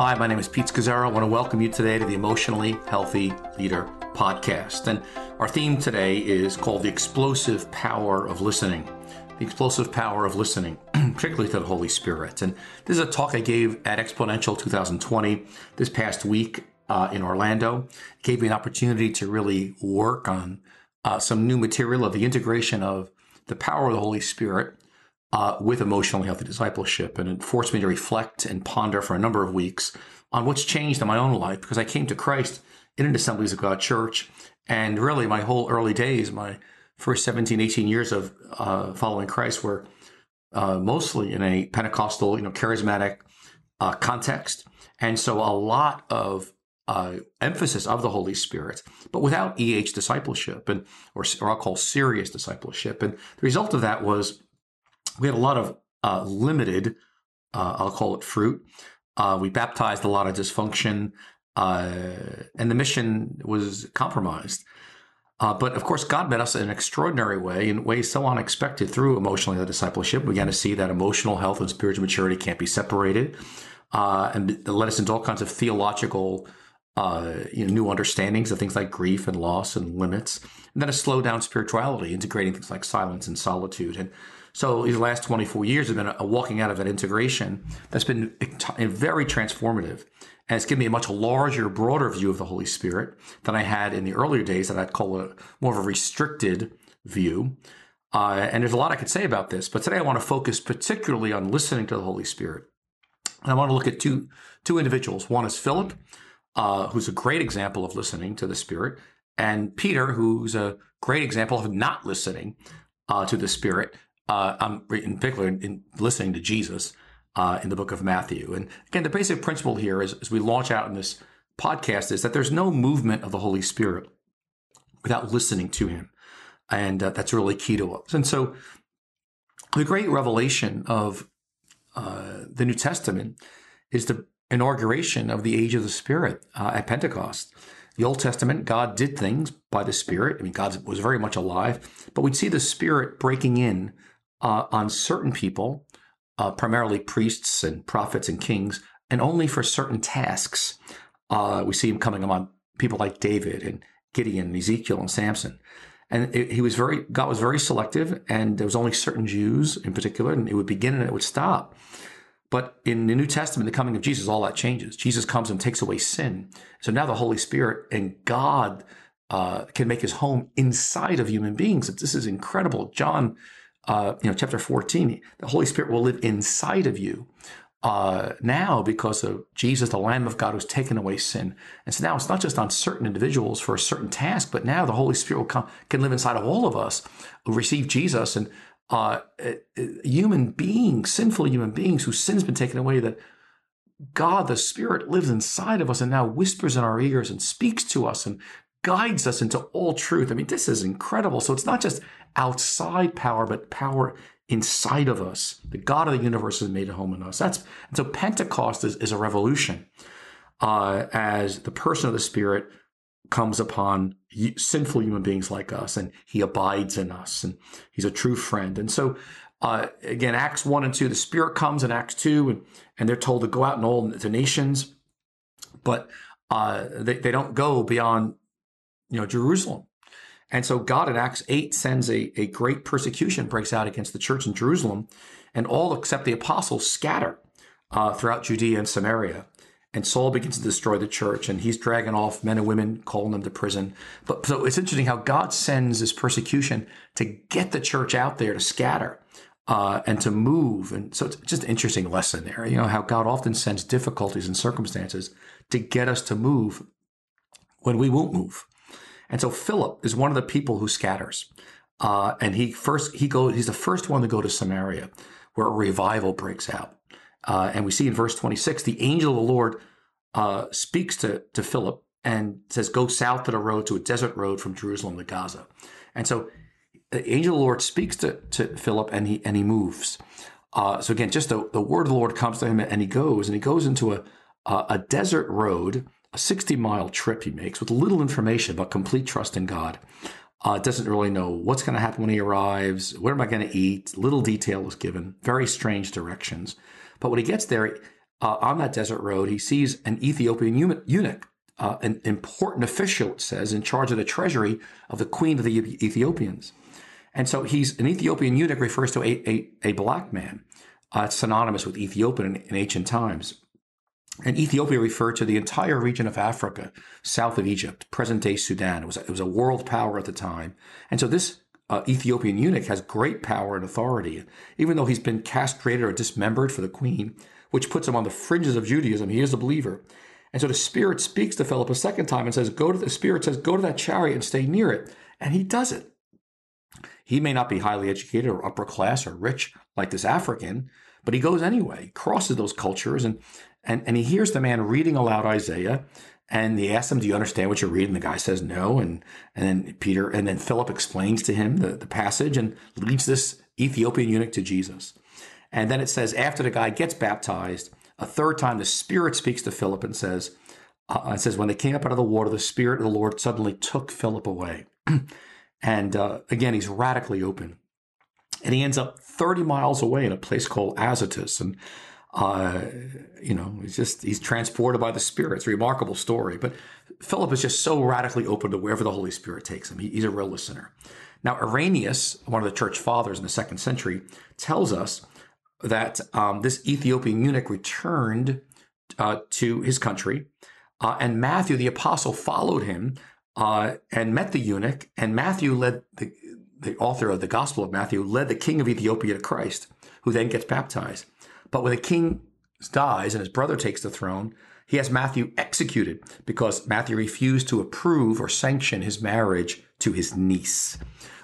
Hi, my name is Pete Scazzero. I want to welcome you today to the Emotionally Healthy Leader podcast. And our theme today is called The Explosive Power of Listening. The Explosive Power of Listening, particularly to the Holy Spirit. And this is a talk I gave at Exponential 2020 this past week uh, in Orlando. It gave me an opportunity to really work on uh, some new material of the integration of the power of the Holy Spirit uh, with emotionally healthy discipleship. And it forced me to reflect and ponder for a number of weeks on what's changed in my own life because I came to Christ in an Assemblies of God church. And really, my whole early days, my first 17, 18 years of uh, following Christ were uh, mostly in a Pentecostal, you know, charismatic uh, context. And so a lot of uh, emphasis of the Holy Spirit, but without EH discipleship and or, or I'll call serious discipleship. And the result of that was we had a lot of uh, limited, uh, I'll call it fruit. Uh, we baptized a lot of dysfunction, uh, and the mission was compromised. Uh, but of course, God met us in an extraordinary way, in ways so unexpected through emotionally emotional discipleship. We began to see that emotional health and spiritual maturity can't be separated, uh, and led us into all kinds of theological you know, new understandings of things like grief and loss and limits, and then a slow down spirituality, integrating things like silence and solitude. And so these last 24 years have been a, walking out of that integration that's been very transformative. And it's given me a much larger, broader view of the Holy Spirit than I had in the earlier days that I'd call a more of a restricted view. Uh, and there's a lot I could say about this, but today I want to focus particularly on listening to the Holy Spirit. And I want to look at two, two individuals. One is Philip, uh, who's a great example of listening to the Spirit, and Peter, who's a great example of not listening uh, to the Spirit uh, I'm in particular in, in listening to Jesus uh, in the book of Matthew. And again, the basic principle here is, as we launch out in this podcast is that there's no movement of the Holy Spirit without listening to Him, and uh, that's really key to us. And so, the great revelation of uh, the New Testament is the inauguration of the age of the Spirit uh, at Pentecost. The Old Testament, God did things by the Spirit. I mean, God was very much alive, but we'd see the Spirit breaking in uh, on certain people, uh, primarily priests and prophets and kings, and only for certain tasks. Uh, we see him coming among people like David and Gideon and Ezekiel and Samson. And it, he was very, God was very selective, and there was only certain Jews in particular, and it would begin and it would stop. But in the New Testament, the coming of Jesus, all that changes. Jesus comes and takes away sin. So now the Holy Spirit and God uh, can make his home inside of human beings. This is incredible. John uh, you know, chapter 14, the Holy Spirit will live inside of you uh, now because of Jesus, the Lamb of God who's taken away sin. And so now it's not just on certain individuals for a certain task, but now the Holy Spirit come, can live inside of all of us who receive Jesus and uh, uh human beings, sinful human beings whose sin's been taken away, that God, the Spirit, lives inside of us and now whispers in our ears and speaks to us and guides us into all truth. I mean, this is incredible. So it's not just outside power, but power inside of us. The God of the universe has made a home in us. That's and so Pentecost is, is a revolution uh, as the person of the Spirit comes upon sinful human beings like us, and He abides in us, and He's a true friend. And so. Uh, again, Acts 1 and 2, the Spirit comes in Acts 2, and, and they're told to go out and all the nations, but uh, they, they don't go beyond you know Jerusalem. And so God in Acts 8 sends a, a great persecution breaks out against the church in Jerusalem, and all except the apostles scatter uh, throughout Judea and Samaria. And Saul begins to destroy the church, and he's dragging off men and women, calling them to prison. But so it's interesting how God sends this persecution to get the church out there to scatter uh, and to move. And so it's just an interesting lesson there. You know how God often sends difficulties and circumstances to get us to move when we won't move. And so Philip is one of the people who scatters. Uh, and he first he goes he's the first one to go to Samaria, where a revival breaks out. Uh, and we see in verse 26, the angel of the Lord uh, speaks to, to Philip and says, Go south to the road, to a desert road from Jerusalem to Gaza. And so the angel of the Lord speaks to, to Philip and he and he moves. Uh, so again, just the, the word of the Lord comes to him and he goes and he goes into a, a, a desert road a 60 mile trip he makes with little information but complete trust in God. Uh, doesn't really know what's going to happen when he arrives. Where am I going to eat? Little detail is given. Very strange directions. But when he gets there, uh, on that desert road, he sees an Ethiopian eunuch, uh, an important official, it says, in charge of the treasury of the queen of the Ethiopians. And so he's an Ethiopian eunuch refers to a, a, a black man. Uh, it's synonymous with Ethiopian in, in ancient times. And Ethiopia referred to the entire region of Africa, south of Egypt, present day Sudan. It was, a, it was a world power at the time. And so this uh, Ethiopian eunuch has great power and authority. Even though he's been castrated or dismembered for the queen, which puts him on the fringes of Judaism, he is a believer. And so the Spirit speaks to Philip a second time and says, Go to the Spirit says, Go to that chariot and stay near it. And he does it. He may not be highly educated or upper class or rich like this African, but he goes anyway, crosses those cultures, and and, and he hears the man reading aloud Isaiah. And he asks him, Do you understand what you're reading? The guy says no. And and then Peter and then Philip explains to him the, the passage and leads this Ethiopian eunuch to Jesus. And then it says, after the guy gets baptized, a third time the Spirit speaks to Philip and says, uh, it says, when they came up out of the water, the Spirit of the Lord suddenly took Philip away. and uh, again, he's radically open. And he ends up 30 miles away in a place called Azotus. And uh, you know, he's just he's transported by the Spirit. It's a remarkable story. But Philip is just so radically open to wherever the Holy Spirit takes him. He, he's a real listener. Now, Irenaeus, one of the church fathers in the second century, tells us that um, this Ethiopian eunuch returned uh, to his country, uh, and Matthew the apostle followed him uh, and met the eunuch, and Matthew led the the author of the Gospel of Matthew led the king of Ethiopia to Christ, who then gets baptized. But when the king dies and his brother takes the throne, he has Matthew executed because Matthew refused to approve or sanction his marriage to his niece.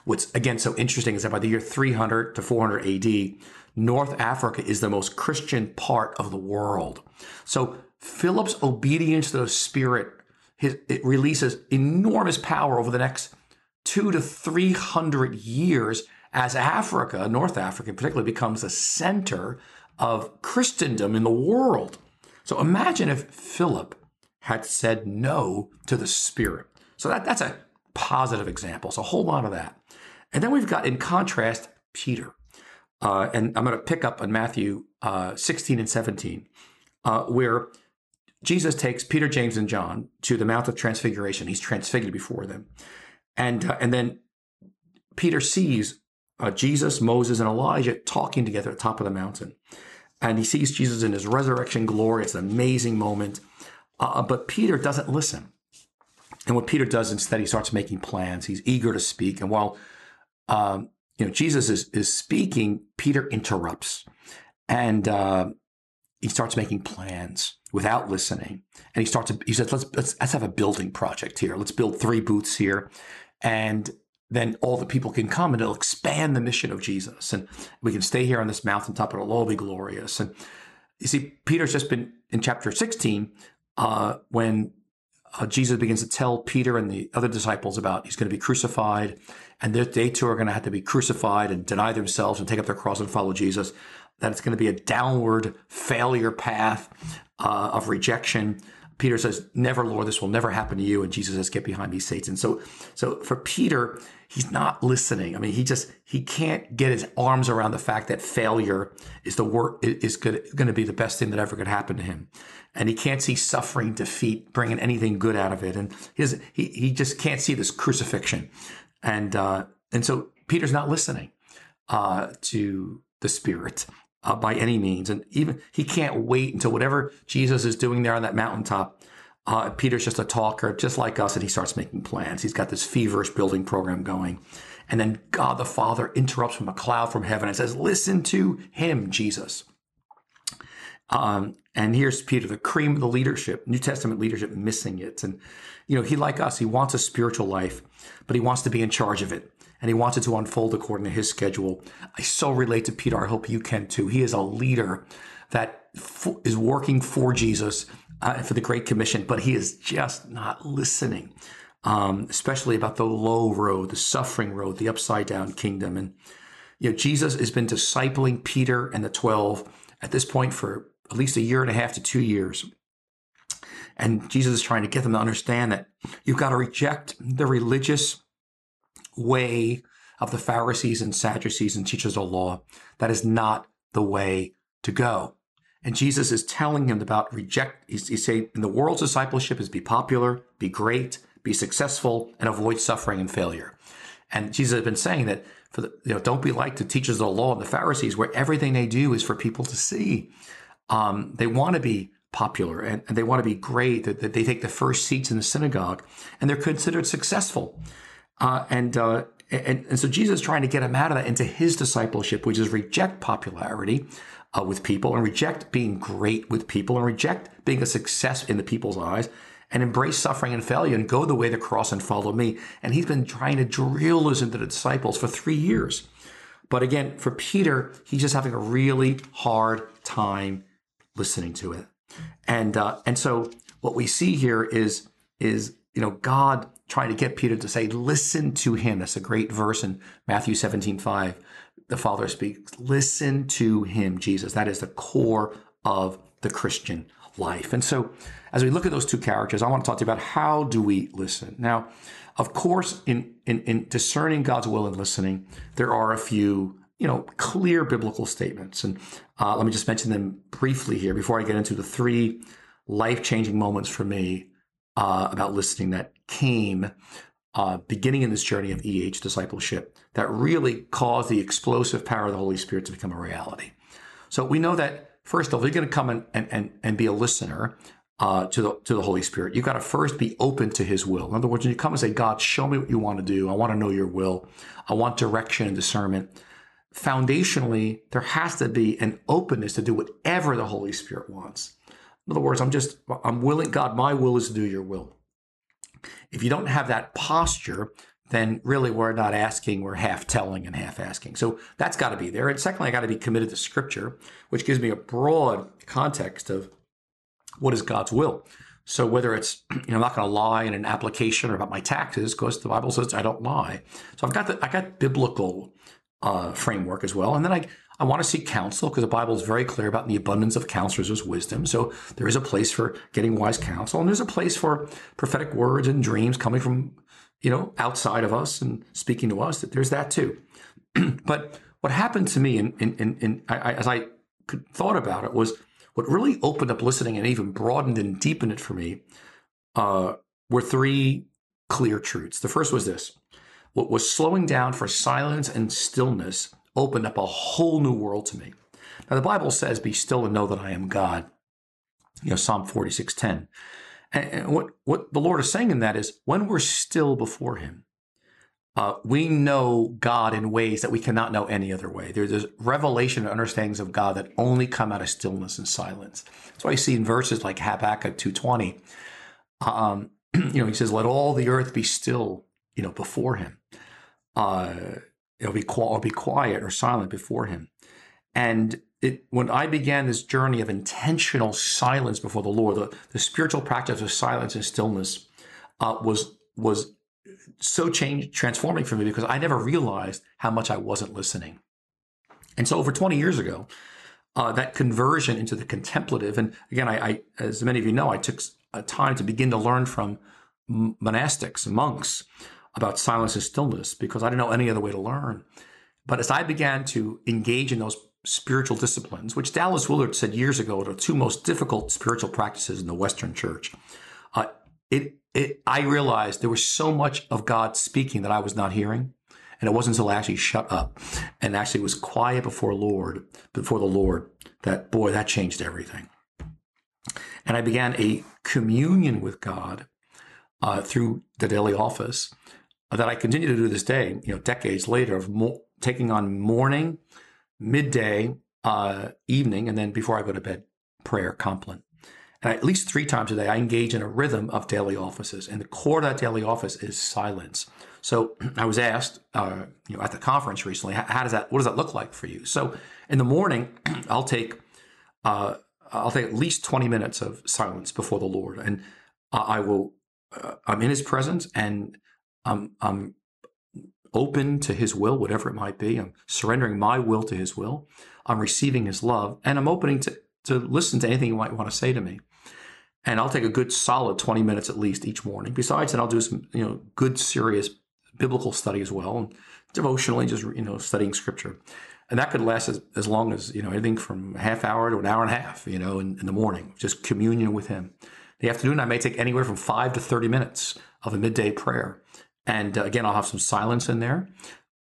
What's again so interesting is that by the year 300 to 400 AD, North Africa is the most Christian part of the world. So Philip's obedience to the Spirit his, it releases enormous power over the next two to 300 years as Africa, North Africa particularly, becomes a center of Christendom in the world. So imagine if Philip had said no to the Spirit. So that, that's a positive example. So hold on to that. And then we've got, in contrast, Peter. Uh, and I'm going to pick up on Matthew uh, 16 and 17, uh, where Jesus takes Peter, James, and John to the Mount of Transfiguration. He's transfigured before them. And, uh, and then Peter sees uh, Jesus, Moses, and Elijah talking together at the top of the mountain. And he sees Jesus in his resurrection glory. It's an amazing moment. Uh, but Peter doesn't listen. And what Peter does instead, he starts making plans. He's eager to speak. And while um, you know Jesus is is speaking, Peter interrupts, and uh, he starts making plans without listening. And he starts. He says, "Let's let's let's have a building project here. Let's build three booths here, and then all the people can come and it'll expand the mission of Jesus. And we can stay here on this mountaintop and it'll all be glorious. And you see, Peter's just been in chapter 16 uh, when uh, Jesus begins to tell Peter and the other disciples about he's going to be crucified and that they too are going to have to be crucified and deny themselves and take up their cross and follow Jesus. That it's going to be a downward failure path uh, of rejection Peter says, "Never, Lord, this will never happen to you." And Jesus says, "Get behind me, Satan." So, so for Peter, he's not listening. I mean, he just he can't get his arms around the fact that failure is the work is going to be the best thing that ever could happen to him, and he can't see suffering, defeat, bringing anything good out of it, and he he just can't see this crucifixion, and uh, and so Peter's not listening uh, to the Spirit, uh, by any means. And even he can't wait until whatever Jesus is doing there on that mountaintop. Uh, Peter's just a talker, just like us, and he starts making plans. He's got this feverish building program going. And then God the Father interrupts from a cloud from heaven and says, Listen to him, Jesus. Um, and here's Peter, the cream of the leadership, New Testament leadership, missing it. And, you know, he, like us, he wants a spiritual life, but he wants to be in charge of it and he wants it to unfold according to his schedule. I so relate to Peter. I hope you can too. He is a leader that f- is working for Jesus uh, for the Great Commission, but he is just not listening, um, especially about the low road, the suffering road, the upside down kingdom. And, you know, Jesus has been discipling Peter and the 12 at this point for at least a year and a half to two years. And Jesus is trying to get them to understand that you've got to reject the religious way of the Pharisees and Sadducees and teachers of law. That is not the way to go. And Jesus is telling him about reject. He's, he's saying in the world's discipleship is be popular, be great, be successful, and avoid suffering and failure. And Jesus has been saying that for the, you know, don't be like the teachers of the law and the Pharisees, where everything they do is for people to see. Um, they want to be popular and, and they want to be great. That, that, they take the first seats in the synagogue and they're considered successful. Uh, and, uh, and and so Jesus is trying to get him out of that into his discipleship, which is reject popularity uh, with people and reject being great with people and reject being a success in the people's eyes and embrace suffering and failure and go the way the cross and follow me. And he's been trying to drill this into the disciples for three years. But again, for Peter, he's just having a really hard time listening to it. And uh, and so what we see here is is you know God trying to get Peter to say, listen to him. That's a great verse in Matthew 17, 5. The Father speaks, listen to him, Jesus. That is the core of the Christian life. And so as we look at those two characters, I want to talk to you about how do we listen. Now, of course, in, in, in discerning God's will and listening, there are a few you know, clear biblical statements. And uh, let me just mention them briefly here before I get into the three life changing moments for me uh, about listening that came uh, beginning in this journey of EH discipleship that really caused the explosive power of the Holy Spirit to become a reality. So we know that first of all, you're going to come and, and, and be a listener uh, to the to the Holy Spirit. You've got to first be open to His will. In other words, when you come and say, "God, show me what you want to do. I want to know Your will. I want direction and discernment." Foundationally, there has to be an openness to do whatever the Holy Spirit wants. In other words, I'm just I'm willing. God, my will is to do Your will. If you don't have that posture, then really we're not asking, we're half telling and half asking. So that's got to be there. And secondly, I got to be committed to Scripture, which gives me a broad context of what is God's will. So whether it's, you know, I'm not going to lie in an application or about my taxes because the Bible says I don't lie. So I've got the, I got biblical uh, framework as well. And then I, I want to seek counsel because the Bible is very clear about the abundance of counselors is wisdom. So there is a place for getting wise counsel and there's a place for prophetic words and dreams coming from, you know, outside of us and speaking to us. That there's that too. but what happened to me in, in, in, in I, as I thought about it was what really opened up listening and even broadened and deepened it for me uh, were three clear truths. The first was this what was slowing down for silence and stillness opened up a whole new world to me. Now, the Bible says, Be still and know that I am God. You know, Psalm 46 10. And what, what the Lord is saying in that is when we're still before Him, uh, we know God in ways that we cannot know any other way. There's this revelation and understandings of God that only come out of stillness and silence. That's why you see in verses like Habakkuk 2.20, um, you know, he says, let all the earth be still, you know, before him. Uh, it'll be, it'll be quiet or silent before him. And it, when I began this journey of intentional silence before the Lord, the, the spiritual practice of silence and stillness uh, was was so change transforming for me because I never realized how much I wasn't listening. And so over 20 years ago, uh, that conversion into the contemplative, and again, I, I, as many of you know, I took a time to begin to learn from monastics monks about silence and stillness because I didn't know any other way to learn. But as I began to engage in those spiritual disciplines, which Dallas Willard said years ago are the two most difficult spiritual practices in the Western church, uh, it it, I realized there was so much of God speaking that I was not hearing. And it wasn't until I actually shut up and actually was quiet before Lord, before the Lord, that boy, that changed everything. And I began a communion with God uh, through the daily office that I continue to do this day, you know, decades later of mo- taking on morning, midday, uh, evening, and then before I go to bed, prayer, compline. And at least three times a day, I engage in a rhythm of daily offices. And the core of that daily office is silence. So I was asked, uh, you know, at the conference recently, how, does that, what does that look like for you? So in the morning, I'll take, uh, I'll take at least 20 minutes of silence before the Lord. And I will, uh, I'm in his presence and I'm, I'm open to his will, whatever it might be. I'm surrendering my will to his will. I'm receiving his love and I'm opening to to listen to anything he might want to say to me. And I'll take a good solid 20 minutes at least each morning. Besides that, I'll do some, you know, good serious biblical study as well and devotionally just, you know, studying scripture. and that could last as, as long as you know anything from a half hour to an hour and a half you know in, in the morning just communion with him the afternoon i may take anywhere from five to 30 minutes of a midday prayer and uh, again i'll have some silence in there.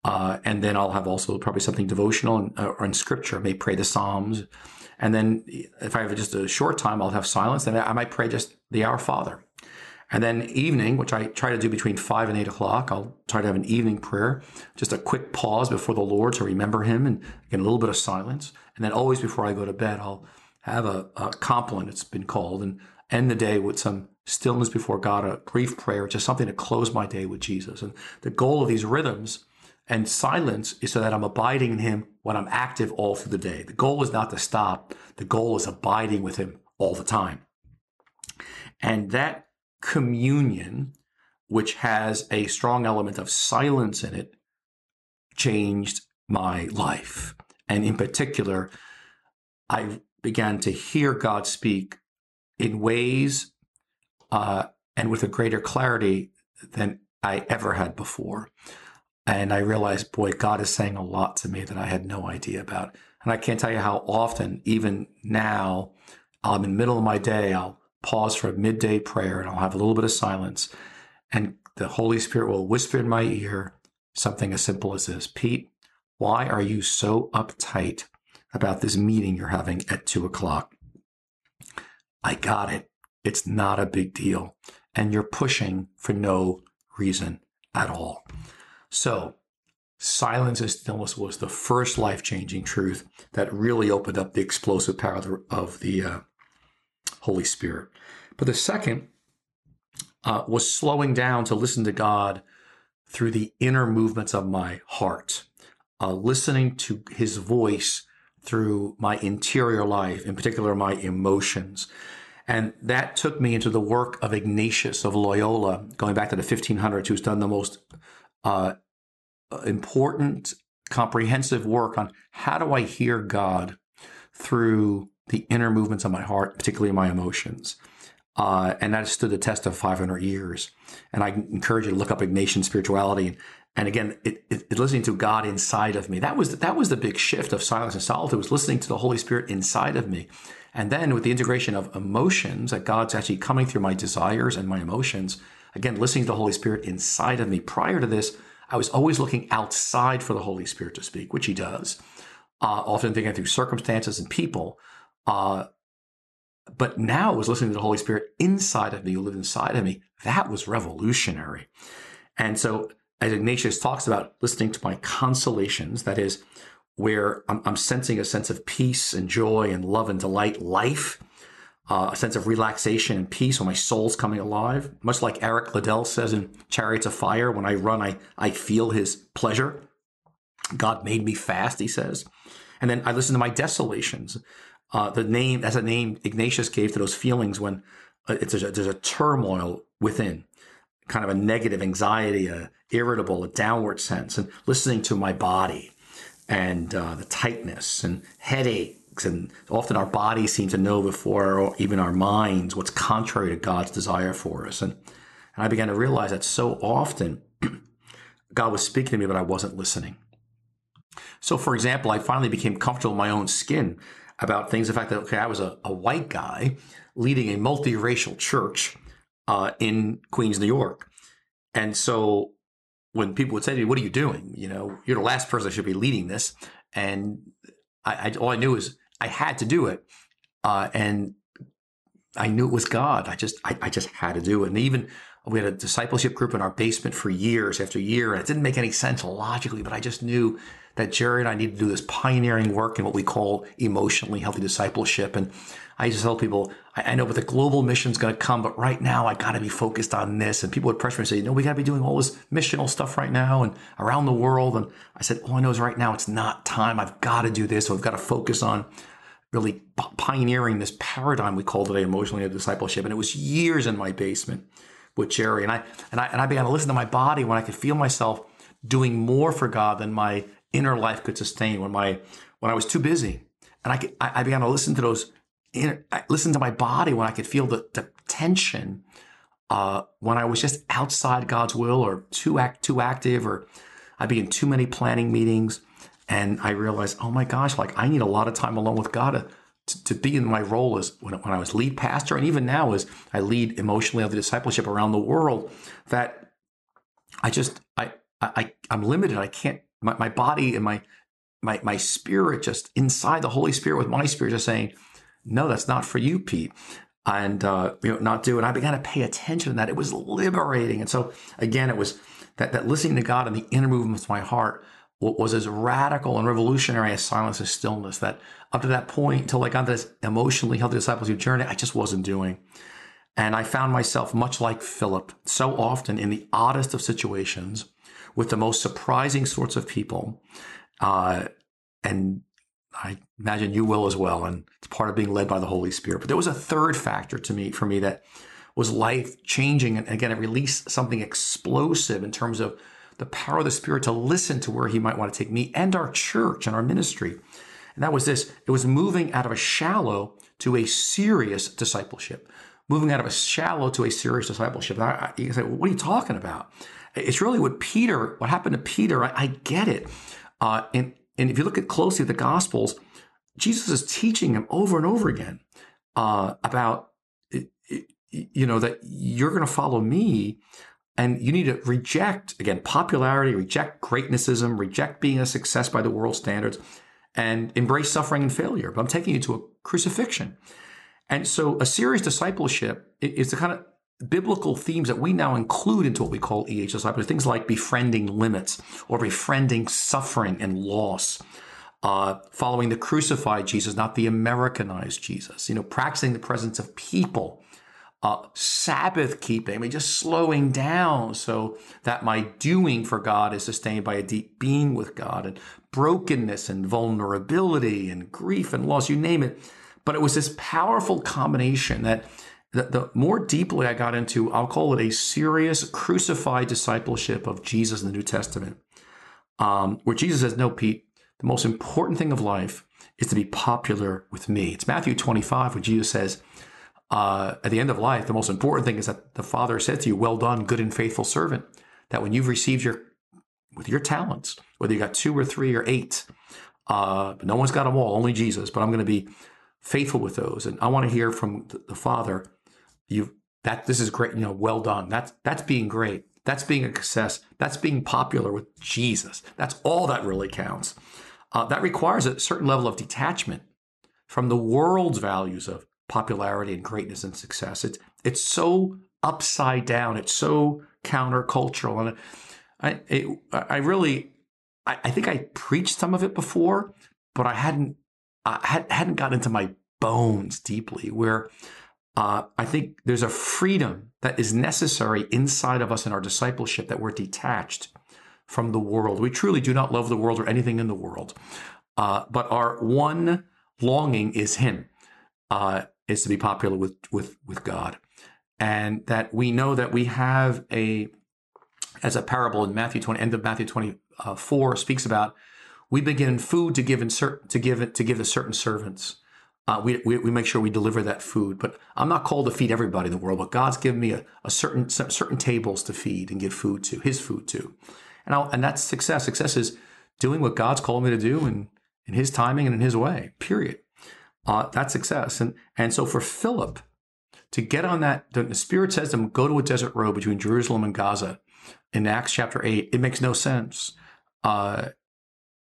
Uh, and then i'll have also probably something devotional uh, or in scripture. I may pray the psalms. And then if i have just a short time i'll have silence. Then i might pray just the our father. And then evening, which I try to do between five and eight o'clock, I'll try to have an evening prayer, just a quick pause before the Lord to remember Him and again, a little bit of silence. And then always before I go to bed, I'll have a, a compline, it's been called, and end the day with some stillness before God, a brief prayer, just something to close my day with Jesus. And the goal of these rhythms and silence is so that I'm abiding in Him when I'm active all through the day. The goal is not to stop, the goal is abiding with Him all the time. And that communion, which has a strong element of silence in it, changed my life. And in particular, I began to hear God speak in ways uh, and with a greater clarity than I ever had before. And I realized, boy, God is saying a lot to me that I had no idea about. And I can't tell you how often, even now, I'm in the middle of my day, I'll pause for a midday prayer and I'll have a little bit of silence. And the Holy Spirit will whisper in my ear something as simple as this Pete, why are you so uptight about this meeting you're having at two o'clock? I got it. It's not a big deal. And you're pushing for no reason at all. So, silence and stillness was the first life changing truth that really opened up the explosive power of the, uh, Holy Spirit. But the second uh, was slowing down to listen to God through the inner movements of my heart, uh, listening to his voice through my interior life, in particular my emotions. And that took me into the work of Ignatius of Loyola, going back to the 1500s, who's done the most uh, important, comprehensive work on how do I hear God through the inner movements of my heart, particularly my emotions. Uh, and that stood the test of 500 years. And I encourage you to look up Ignatian spirituality. And again, it, it, it, listening to God inside of me. That was that was the big shift of silence and solitude. Was listening to the Holy Spirit inside of me. And then with the integration of emotions, that God's actually coming through my desires and my emotions. Again, listening to the Holy Spirit inside of me. Prior to this, I was always looking outside for the Holy Spirit to speak, which He does. Uh, often thinking through circumstances and people. Uh, but now was listening to the Holy Spirit inside of me, who lived inside of me. That was revolutionary. And so, as Ignatius talks about listening to my consolations, that is, where I'm, I'm sensing a sense of peace and joy and love and delight, life, uh, a sense of relaxation and peace when my soul's coming alive. Much like Eric Liddell says in Chariots of Fire, when I run, I, I feel his pleasure. God made me fast, he says. And then I listen to my desolations, uh, the name as a name Ignatius gave to those feelings when uh, it's a, there's a turmoil within, kind of a negative anxiety, a irritable, a downward sense, and listening to my body and uh, the tightness and headaches, and often our bodies seem to know before even our minds what's contrary to God's desire for us, and and I began to realize that so often God was speaking to me, but I wasn't listening. So, for example, I finally became comfortable in my own skin about things. The fact that, okay, I was a, a white guy leading a multiracial church uh, in Queens, New York. And so when people would say to me, What are you doing? You know, you're the last person that should be leading this. And I, I all I knew is I had to do it. Uh, and I knew it was God. I just, I, I, just had to do it. And even we had a discipleship group in our basement for years after year, and it didn't make any sense logically, but I just knew that Geri and I need to do this pioneering work in what we call emotionally healthy discipleship. And I used to tell people, I, know, but the global mission is going to come, but right now I got to be focused on this. And people would pressure me and say, you know, we got to be doing all this missional stuff right now and around the world. And I said, all I know is right now it's not time. I've got to do this. So I've got to focus on really pioneering this paradigm we call today emotionally healthy discipleship. And it was years in my basement with Geri. And I, and I, and I began to listen to my body when I could feel myself doing more for God than my inner life could sustain when my when I was too busy, and I could, I, began to listen to those. Inner, I listened to my body when I could feel the, the tension uh, when I was just outside God's will or too act too active or I'd be in too many planning meetings. And I realized, oh my gosh, like I need a lot of time alone with God to, to be in my role as when, when I was lead pastor, and even now as I lead emotionally of the discipleship around the world, that I just I I I'm limited. I can't my, my body and my my my spirit just inside the Holy Spirit with my spirit just saying, no, that's not for you, Pete. And uh, you know, not do. And I began to pay attention to that. It was liberating. And so again, it was that that listening to God and the inner movements of my heart was as radical and revolutionary as silence and stillness that up to that point until I got this emotionally healthy discipleship journey, I just wasn't doing. And I found myself much like Philip, so often in the oddest of situations with the most surprising sorts of people. Uh, and I imagine you will as well. And it's part of being led by the Holy Spirit. But there was a third factor to me, for me, that was life changing. And again, it released something explosive in terms of the power of the Spirit to listen to where He might want to take me and our church and our ministry. And that was this it was moving out of a shallow to a serious discipleship. Moving out of a shallow to a serious discipleship. I, you can say, well, what are you talking about? It's really what Peter, what happened to Peter. I, I get it. Uh, and, and if you look at closely at the Gospels, Jesus is teaching him over and over again uh, about, you know, that you're going to follow me and you need to reject, again, popularity, reject greatnessism, reject being a success by the world standards, and embrace suffering and failure. But I'm taking you to a crucifixion. And so a serious discipleship is the kind of biblical themes that we now include into what we call EH discipleship. Things like befriending limits or befriending suffering and loss. Uh, following the crucified Jesus, not the Americanized Jesus. You know, practicing the presence of people uh, Sabbath keeping, I mean, just slowing down so that my doing for God is sustained by a deep being with God and brokenness and vulnerability and grief and loss, you name it. But it was this powerful combination that the, the more deeply I got into, I'll call it a serious crucified discipleship of Jesus in the New Testament, um, where Jesus says, No, Pete, the most important thing of life is to be popular with me. It's Matthew 25, where Jesus says, uh, at the end of life, the most important thing is that the Father said to you, "Well done, good and faithful servant." That when you've received your with your talents, whether you got two or three or eight, uh, no one's got them all, only Jesus. But I'm going to be faithful with those, and I want to hear from the Father. You that this is great. You know, well done. That's that's being great. That's being a success. That's being popular with Jesus. That's all that really counts. Uh, that requires a certain level of detachment from the world's values of popularity and greatness and success. It's it's so upside down. It's so countercultural, and I it, I really I, I, think I preached some of it before, but I hadn't I had, hadn't gotten into my bones deeply. Where uh, I think there's a freedom that is necessary inside of us in our discipleship that we're detached from the world. We truly do not love the world or anything in the world, uh, but our one longing is Him. Uh, is to be popular with with with God, and that we know that we have a as a parable in Matthew twenty end of Matthew twenty four speaks about we begin food to give in to give it to give the certain servants. Uh, we, we, we make sure we deliver that food, but I'm not called to feed everybody in the world. But God's given me a, a certain certain tables to feed and give food to, His food to, and I'll, and that's success. Success is doing what God's called me to do and in His timing and in His way. Period uh, that's success. And and so for Philip to get on that, the Spirit says to him, go to a desert road between Jerusalem and Gaza. In Acts chapter eight, it makes no sense. Uh,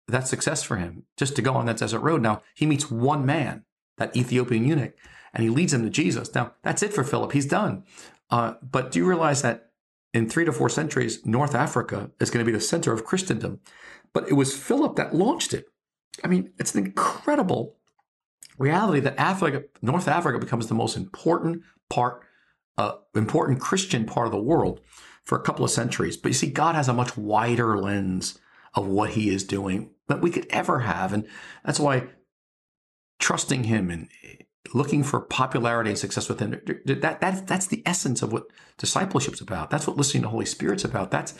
that's success for him just to go on that desert road. Now he meets one man, that Ethiopian eunuch, and he leads him to Jesus. Now that's it for Philip. He's done. Uh, but do you realize that in three to four centuries, North Africa is going to be the center of Christendom? But it was Philip that launched it. I mean, it's an incredible reality that Africa, North Africa becomes the most important part, uh, important Christian part of the world for a couple of centuries. But you see, God has a much wider lens of what he is doing than we could ever have. And that's why trusting him and looking for popularity and success within that, that that's the essence of what discipleship's about. That's what listening to the Holy Spirit's about. That's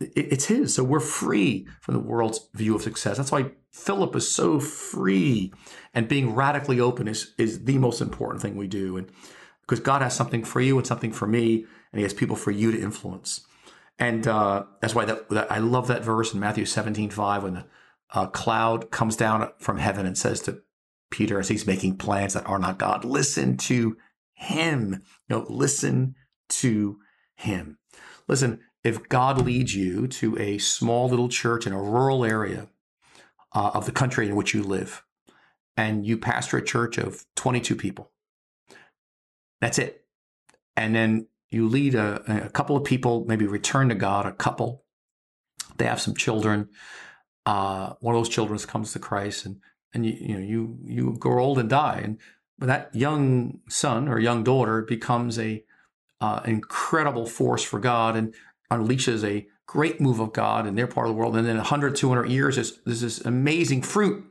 it's his. So we're free from the world's view of success. That's why Philip is so free and being radically open is, is the most important thing we do. And because God has something for you and something for me, and he has people for you to influence. And uh, that's why that, that, I love that verse in Matthew 17, 5, when the a cloud comes down from heaven and says to Peter as he's making plans that are not God, listen to him. You know, listen to him. Listen, if God leads you to a small little church in a rural area uh, of the country in which you live, and you pastor a church of 22 people, that's it. And then you lead a, a couple of people, maybe return to God, a couple, they have some children. Uh, one of those children comes to Christ, and and you you know you you grow old and die, and but that young son or young daughter becomes a uh, incredible force for God and unleashes a great move of God in their part of the world. And then 100, 200 years, there's, there's this amazing fruit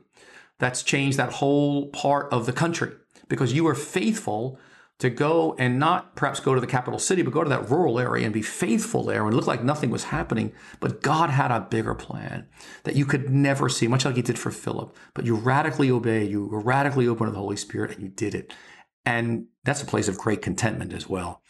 that's changed that whole part of the country because you were faithful to go and not perhaps go to the capital city, but go to that rural area and be faithful there and look like nothing was happening. But God had a bigger plan that you could never see, much like He did for Philip. But you radically obeyed, you were radically open to the Holy Spirit, and you did it. And that's a place of great contentment as well.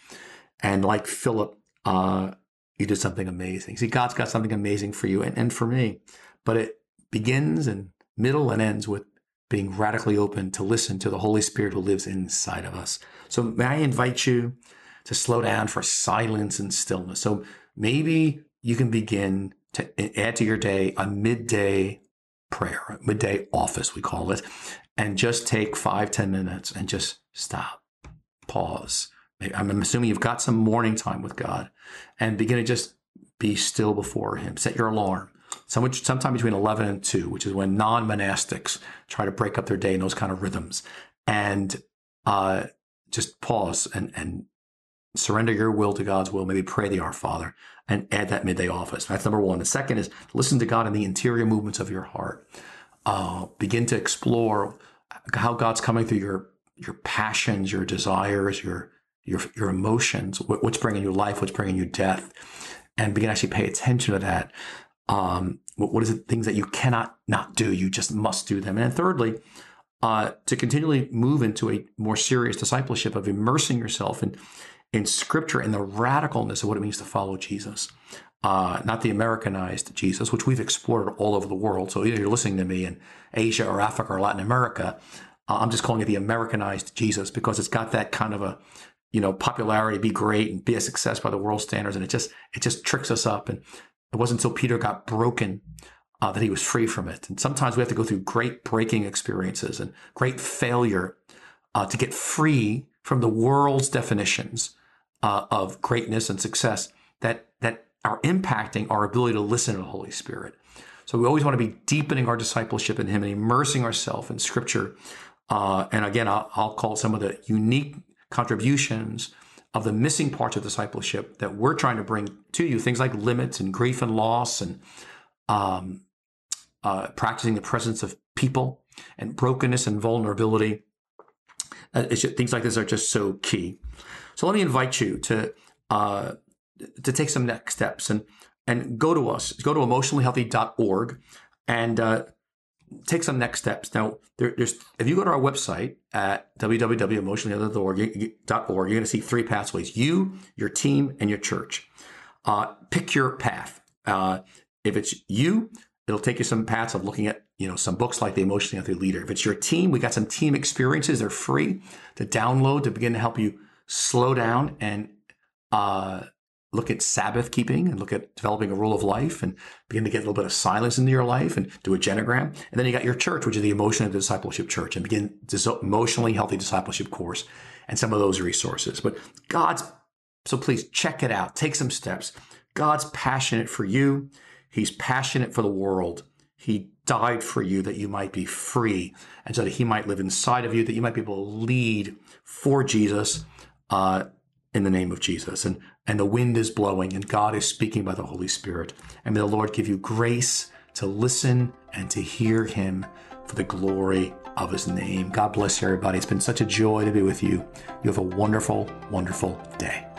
And like Philip, uh, you did something amazing. See, God's got something amazing for you and, and for me. But it begins and middle and ends with being radically open to listen to the Holy Spirit who lives inside of us. So may I invite you to slow down for silence and stillness. So maybe you can begin to add to your day a midday prayer, midday office, we call it, and just take five ten minutes and just stop, pause. I'm assuming you've got some morning time with God and begin to just be still before Him. Set your alarm sometime between 11 and 2, which is when non monastics try to break up their day in those kind of rhythms. And uh, just pause and, and surrender your will to God's will. Maybe pray the Our Father and add that midday office. That's number one. The second is listen to God in the interior movements of your heart. Uh, begin to explore how God's coming through your your passions, your desires, your your your emotions, what's bringing you life, what's bringing you death, and begin to actually pay attention to that um, what, what is it? Things that you cannot not do. You just must do them. And then thirdly, uh, to continually move into a more serious discipleship of immersing yourself in in Scripture and the radicalness of what it means to follow Jesus. Uh, not the Americanized Jesus, which we've explored all over the world. So either you're listening to me in Asia or Africa or Latin America, uh, I'm just calling it the Americanized Jesus because it's got that kind of a, you know, popularity, be great and be a success by the world standards, and it just it just tricks us up. And it wasn't until Peter got broken uh, that he was free from it. And sometimes we have to go through great breaking experiences and great failure uh, to get free from the world's definitions uh, of greatness and success that that are impacting our ability to listen to the Holy Spirit. So we always want to be deepening our discipleship in Him and immersing ourselves in Scripture. Uh, and again, I'll, I'll call some of the unique contributions of the missing parts of discipleship that we're trying to bring to you, things like limits and grief and loss and um, uh, practicing the presence of people and brokenness and vulnerability. Uh, just, things like this are just so key. So let me invite you to uh, to take some next steps and and go to us. Go to emotionallyhealthy.org and uh, take some next steps. Now, there, there's if you go to our website at www.emotionallyhealthy.org, you're going to see three pathways: you, your team, and your church. Uh, pick your path. Uh, if it's you, it'll take you some paths of looking at you know some books like the Emotionally Healthy Leader. If it's your team, we got some team experiences. They're free to download to begin to help you slow down and uh, look at Sabbath keeping and look at developing a rule of life and begin to get a little bit of silence into your life and do a genogram. And then you got your church, which is the emotion Emotional Discipleship Church, and begin emotionally healthy discipleship course and some of those resources. But God's, so please check it out. Take some steps. God's passionate for you. He's passionate for the world. He died for you that you might be free and so that he might live inside of you, that you might be able to lead for Jesus. Uh, in the name of Jesus. And, and the wind is blowing and God is speaking by the Holy Spirit. And may the Lord give you grace to listen and to hear him for the glory of his name. God bless you, everybody. It's been such a joy to be with you. You have a wonderful, wonderful day.